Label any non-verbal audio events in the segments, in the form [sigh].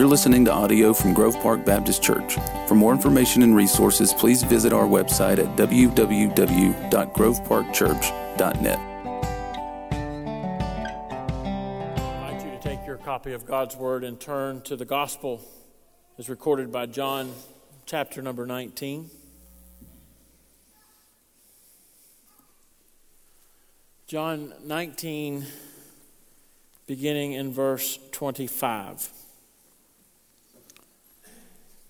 You're listening to audio from Grove Park Baptist Church. For more information and resources, please visit our website at www.groveparkchurch.net. I invite you to take your copy of God's Word and turn to the Gospel as recorded by John, chapter number 19. John 19, beginning in verse 25.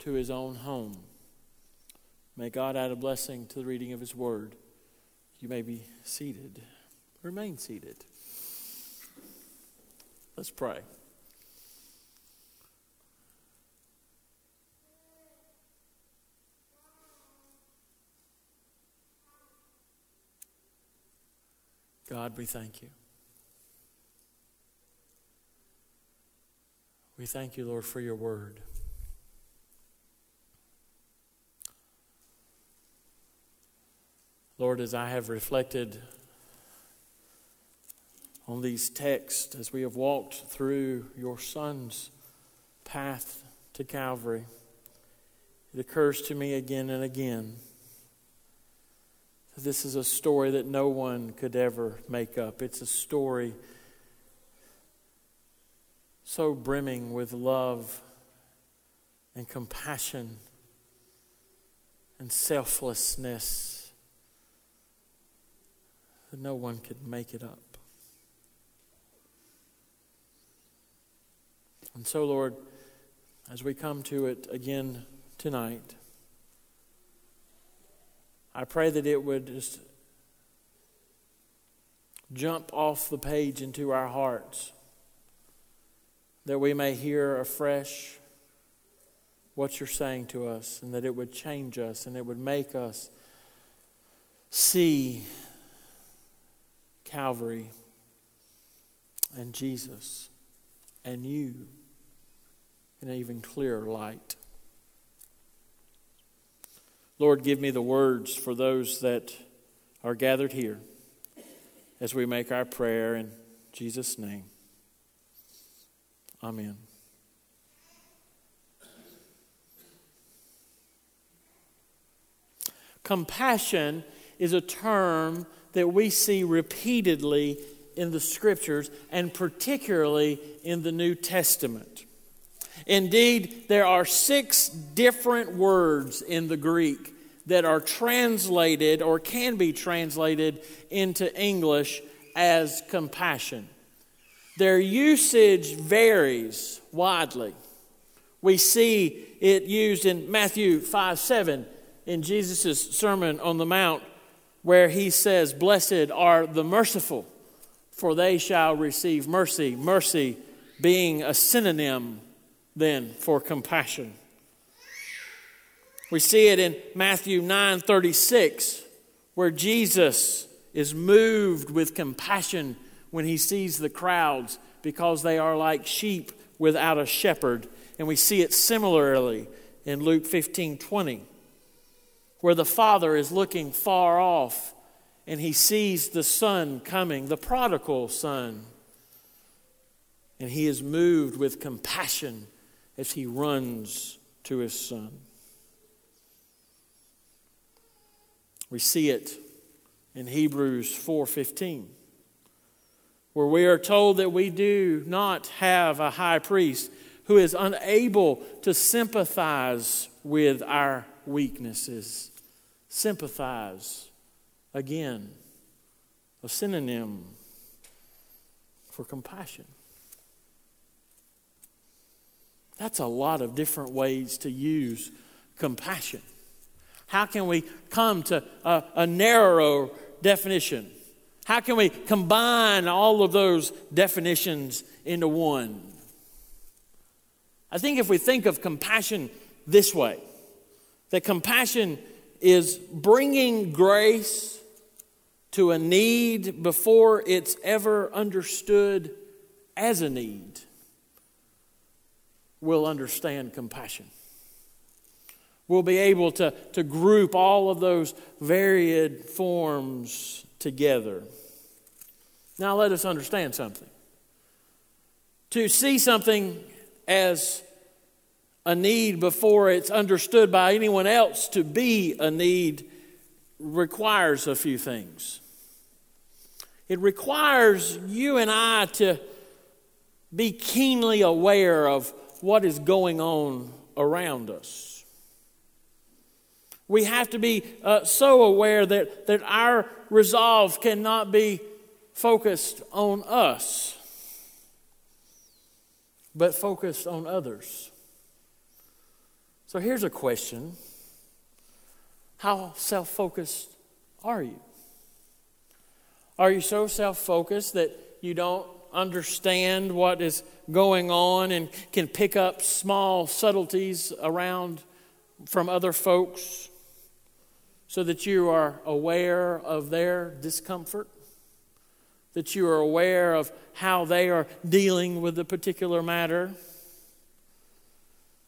to his own home. May God add a blessing to the reading of his word. You may be seated. Remain seated. Let's pray. God, we thank you. We thank you, Lord, for your word. Lord, as I have reflected on these texts, as we have walked through your Son's path to Calvary, it occurs to me again and again that this is a story that no one could ever make up. It's a story so brimming with love and compassion and selflessness no one could make it up. And so, Lord, as we come to it again tonight, I pray that it would just jump off the page into our hearts, that we may hear afresh what you're saying to us, and that it would change us and it would make us see Calvary and Jesus and you in an even clearer light. Lord, give me the words for those that are gathered here as we make our prayer in Jesus' name. Amen. Compassion is a term that we see repeatedly in the scriptures and particularly in the New Testament. Indeed, there are six different words in the Greek that are translated or can be translated into English as compassion. Their usage varies widely. We see it used in Matthew 5 7 in Jesus' Sermon on the Mount, where he says, Blessed are the merciful, for they shall receive mercy. Mercy being a synonym then for compassion. We see it in Matthew 9 36, where Jesus is moved with compassion when he sees the crowds because they are like sheep without a shepherd. And we see it similarly in Luke 15 20, where the father is looking far off and he sees the son coming, the prodigal son. And he is moved with compassion as he runs to his son. We see it in Hebrews 4:15 where we are told that we do not have a high priest who is unable to sympathize with our weaknesses. Sympathize again a synonym for compassion. That's a lot of different ways to use compassion. How can we come to a, a narrow definition? How can we combine all of those definitions into one? I think if we think of compassion this way, that compassion is bringing grace to a need before it's ever understood as a need, we'll understand compassion. We'll be able to, to group all of those varied forms together. Now, let us understand something. To see something as a need before it's understood by anyone else to be a need requires a few things. It requires you and I to be keenly aware of what is going on around us. We have to be uh, so aware that, that our resolve cannot be focused on us, but focused on others. So here's a question How self focused are you? Are you so self focused that you don't understand what is going on and can pick up small subtleties around from other folks so that you are aware of their discomfort? That you are aware of how they are dealing with the particular matter?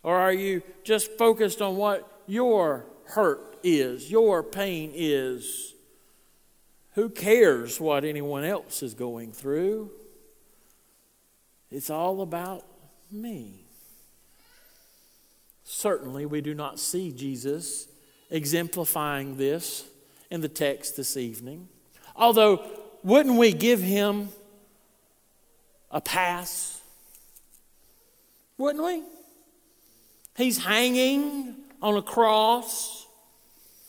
Or are you just focused on what your hurt is, your pain is? Who cares what anyone else is going through? It's all about me. Certainly, we do not see Jesus exemplifying this in the text this evening. Although, wouldn't we give him a pass? Wouldn't we? He's hanging on a cross.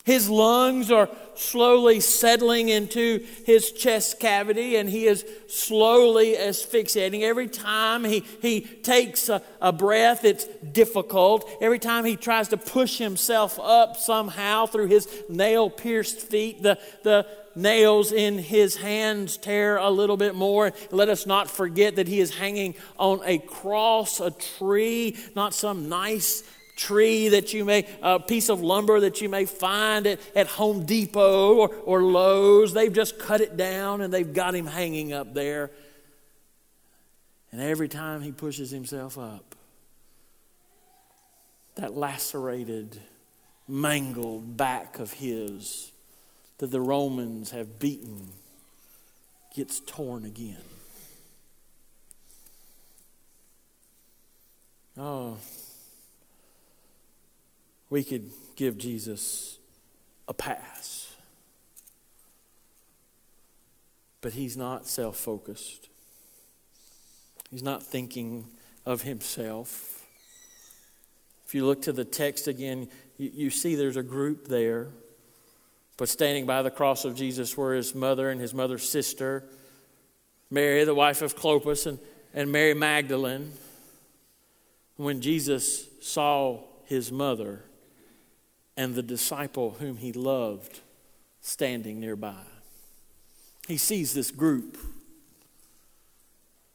His lungs are slowly settling into his chest cavity and he is slowly asphyxiating. Every time he, he takes a, a breath, it's difficult. Every time he tries to push himself up somehow through his nail pierced feet, the, the nails in his hands tear a little bit more. Let us not forget that he is hanging on a cross, a tree, not some nice tree that you may, a piece of lumber that you may find at, at Home Depot or, or Lowe's. They've just cut it down and they've got him hanging up there. And every time he pushes himself up, that lacerated, mangled back of his that the Romans have beaten gets torn again. Oh, we could give Jesus a pass. But he's not self focused, he's not thinking of himself. If you look to the text again, you, you see there's a group there but standing by the cross of Jesus were his mother and his mother's sister, Mary, the wife of Clopas, and, and Mary Magdalene. When Jesus saw his mother and the disciple whom he loved standing nearby, he sees this group.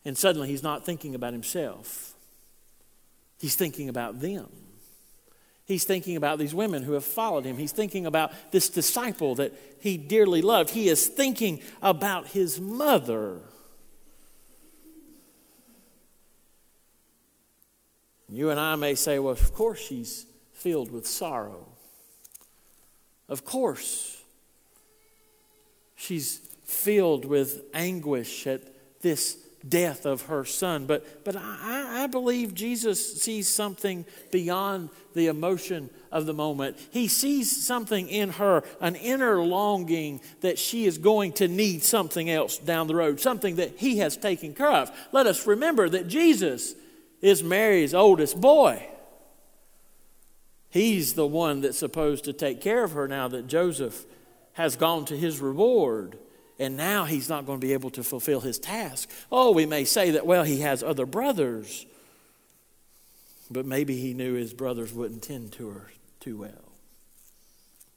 And suddenly he's not thinking about himself, he's thinking about them. He's thinking about these women who have followed him. He's thinking about this disciple that he dearly loved. He is thinking about his mother. You and I may say, well, of course she's filled with sorrow. Of course she's filled with anguish at this death of her son. But, but I, I believe Jesus sees something beyond the emotion of the moment. He sees something in her, an inner longing that she is going to need something else down the road, something that he has taken care of. Let us remember that Jesus is Mary's oldest boy. He's the one that's supposed to take care of her now that Joseph has gone to his reward and now he's not going to be able to fulfill his task. Oh, we may say that, well, he has other brothers, but maybe he knew his brothers wouldn't tend to her too well.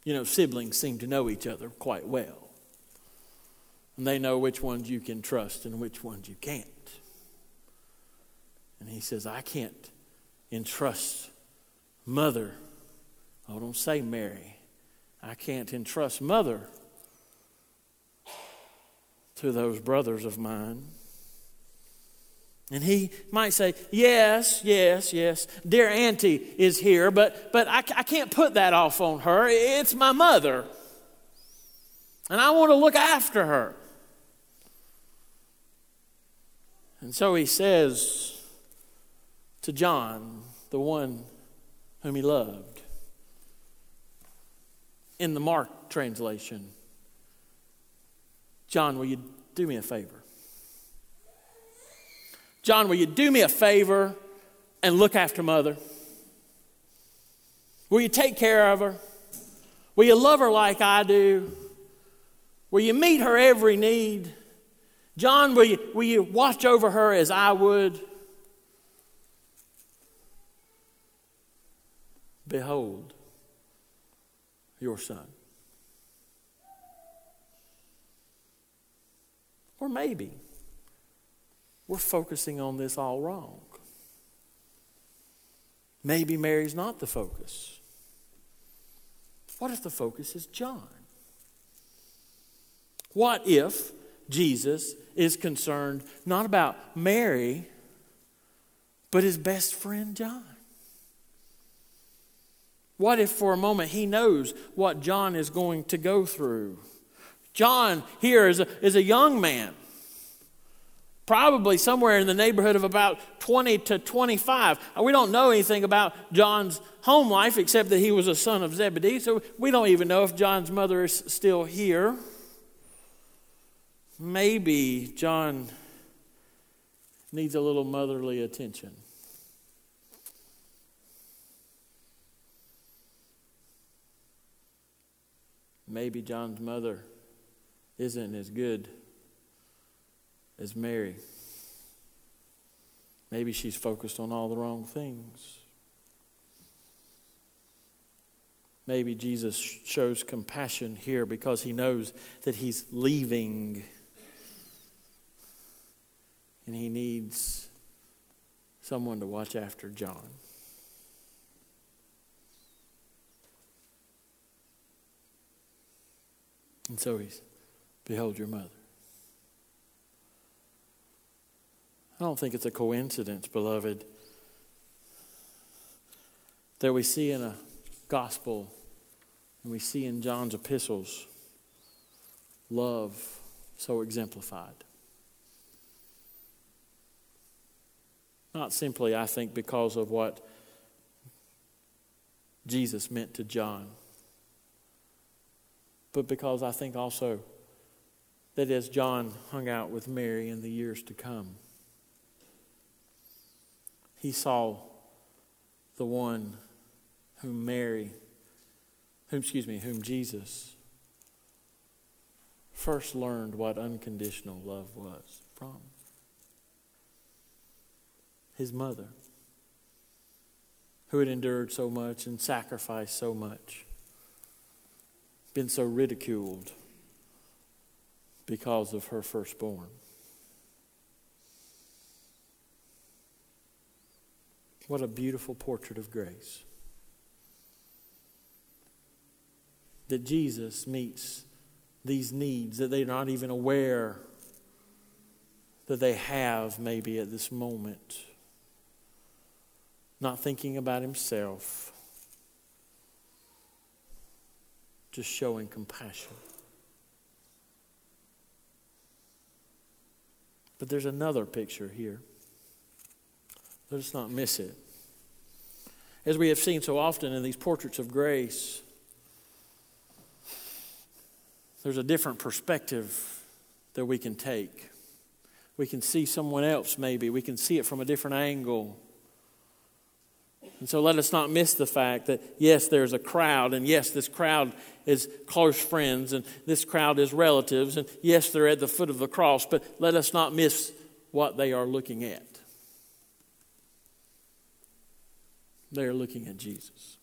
You know, siblings seem to know each other quite well, and they know which ones you can trust and which ones you can't. And he says, I can't entrust mother. Oh, don't say Mary. I can't entrust mother to those brothers of mine. And he might say, Yes, yes, yes, dear Auntie is here, but, but I, I can't put that off on her. It's my mother. And I want to look after her. And so he says to John, the one whom he loved, in the Mark translation, John, will you do me a favor? John, will you do me a favor and look after mother? Will you take care of her? Will you love her like I do? Will you meet her every need? John, will you, will you watch over her as I would? Behold, your son. Or maybe we're focusing on this all wrong. Maybe Mary's not the focus. What if the focus is John? What if Jesus is concerned not about Mary, but his best friend John? What if for a moment he knows what John is going to go through? John here is a, is a young man probably somewhere in the neighborhood of about 20 to 25. We don't know anything about John's home life except that he was a son of Zebedee, so we don't even know if John's mother is still here. Maybe John needs a little motherly attention. Maybe John's mother isn't as good as Mary. Maybe she's focused on all the wrong things. Maybe Jesus shows compassion here because he knows that he's leaving and he needs someone to watch after John. And so he's, Behold your mother. I don't think it's a coincidence, beloved, that we see in a gospel and we see in John's epistles love so exemplified. Not simply, I think, because of what Jesus meant to John, but because I think also that as John hung out with Mary in the years to come, he saw the one whom Mary, whom, excuse me, whom Jesus first learned what unconditional love was from. His mother, who had endured so much and sacrificed so much, been so ridiculed because of her firstborn. What a beautiful portrait of grace. That Jesus meets these needs that they're not even aware that they have, maybe at this moment. Not thinking about himself, just showing compassion. But there's another picture here. Let us not miss it. As we have seen so often in these portraits of grace, there's a different perspective that we can take. We can see someone else, maybe. We can see it from a different angle. And so let us not miss the fact that, yes, there's a crowd, and yes, this crowd is close friends, and this crowd is relatives, and yes, they're at the foot of the cross, but let us not miss what they are looking at. They're looking at Jesus.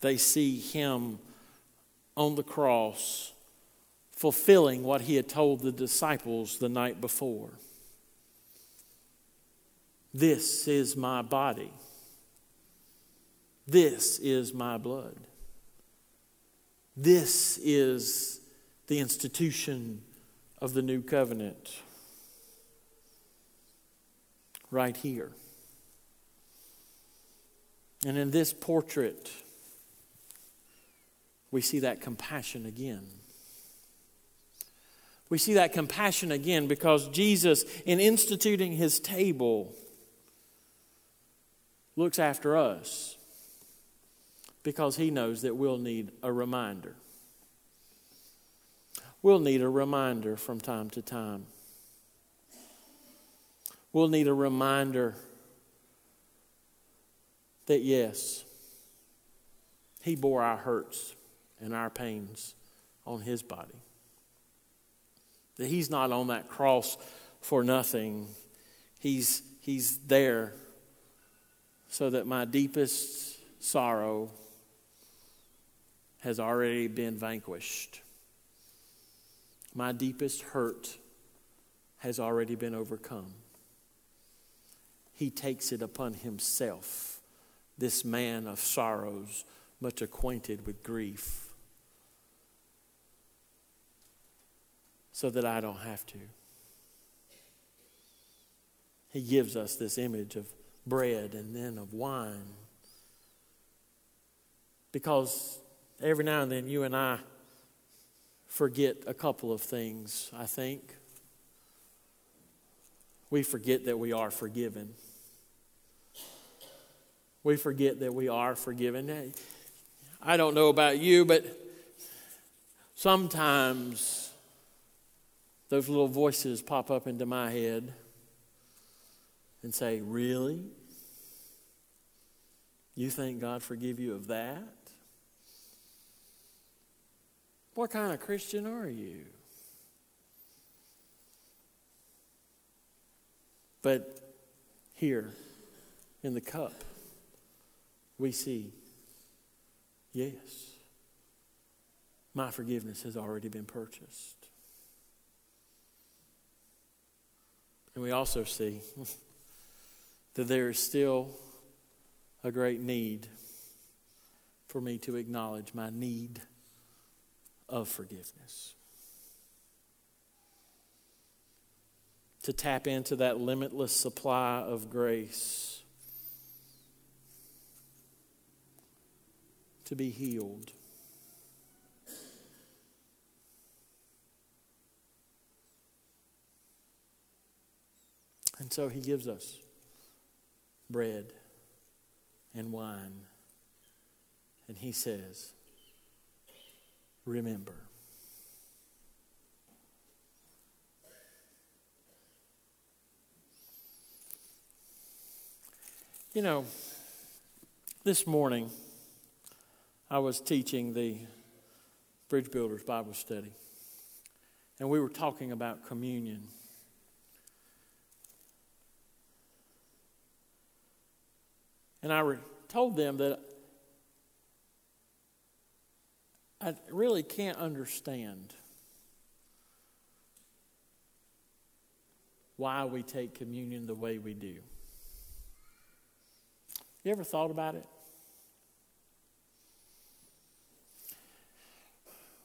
They see him on the cross fulfilling what he had told the disciples the night before. This is my body. This is my blood. This is the institution of the new covenant. Right here. And in this portrait, we see that compassion again. We see that compassion again because Jesus, in instituting his table, looks after us because he knows that we'll need a reminder. We'll need a reminder from time to time. We'll need a reminder that yes, he bore our hurts and our pains on his body. That he's not on that cross for nothing. He's, he's there so that my deepest sorrow has already been vanquished. My deepest hurt has already been overcome. He takes it upon himself, this man of sorrows, much acquainted with grief, so that I don't have to. He gives us this image of bread and then of wine. Because every now and then you and I forget a couple of things, I think. We forget that we are forgiven. We forget that we are forgiven. I don't know about you, but sometimes those little voices pop up into my head and say, Really? You think God forgive you of that? What kind of Christian are you? But here in the cup, we see yes, my forgiveness has already been purchased. And we also see [laughs] that there is still a great need for me to acknowledge my need of forgiveness. To tap into that limitless supply of grace. To be healed. And so he gives us bread and wine. And he says, Remember. You know, this morning I was teaching the Bridge Builders Bible study, and we were talking about communion. And I told them that I really can't understand why we take communion the way we do. You ever thought about it?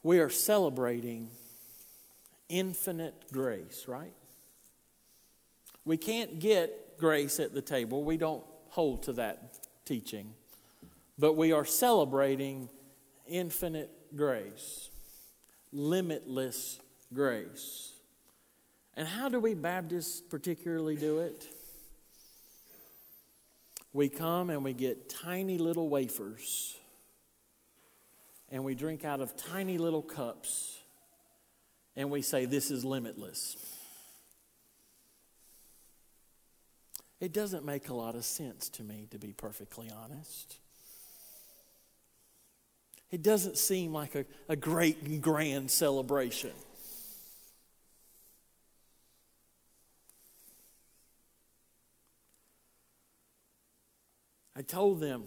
We are celebrating infinite grace, right? We can't get grace at the table. We don't hold to that teaching. But we are celebrating infinite grace, limitless grace. And how do we Baptists particularly do it? We come and we get tiny little wafers and we drink out of tiny little cups and we say, This is limitless. It doesn't make a lot of sense to me, to be perfectly honest. It doesn't seem like a, a great and grand celebration. I told them,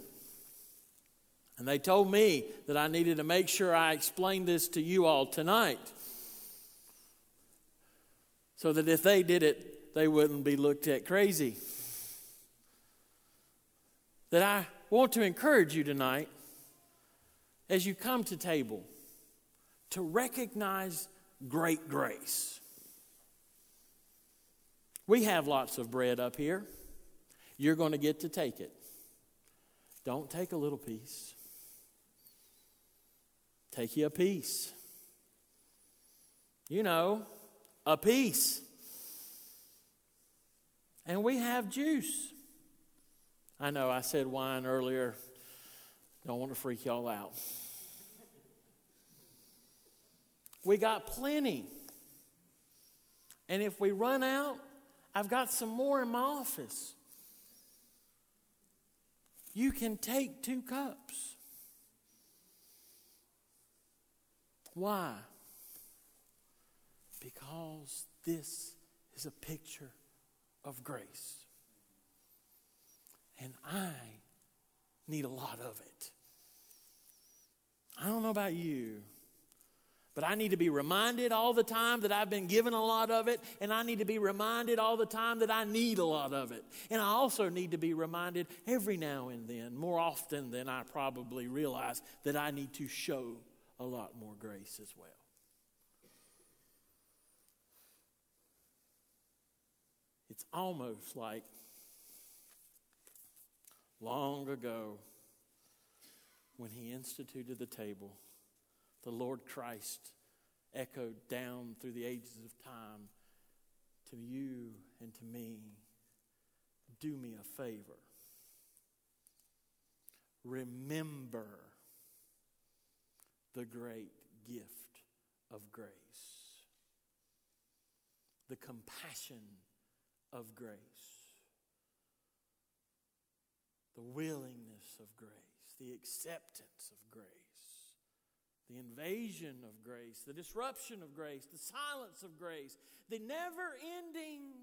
and they told me that I needed to make sure I explained this to you all tonight so that if they did it, they wouldn't be looked at crazy. That I want to encourage you tonight as you come to table to recognize great grace. We have lots of bread up here. You're going to get to take it. Don't take a little piece. Take you a piece. You know, a piece. And we have juice. I know I said wine earlier. Don't want to freak y'all out. We got plenty. And if we run out, I've got some more in my office. You can take two cups. Why? Because this is a picture of grace. And I need a lot of it. I don't know about you, but I need to be reminded all the time that I've been given a lot of it, and I need to be reminded all the time that I need a lot of it. And I also need to be reminded every now and then, more often than I probably realize, that I need to show a lot more grace as well. It's almost like long ago when he instituted the table, the Lord Christ echoed down through the ages of time to you and to me do me a favor. Remember the great gift of grace, the compassion of grace, the willingness of grace, the acceptance of grace, the invasion of grace, the disruption of grace, the silence of grace, the never ending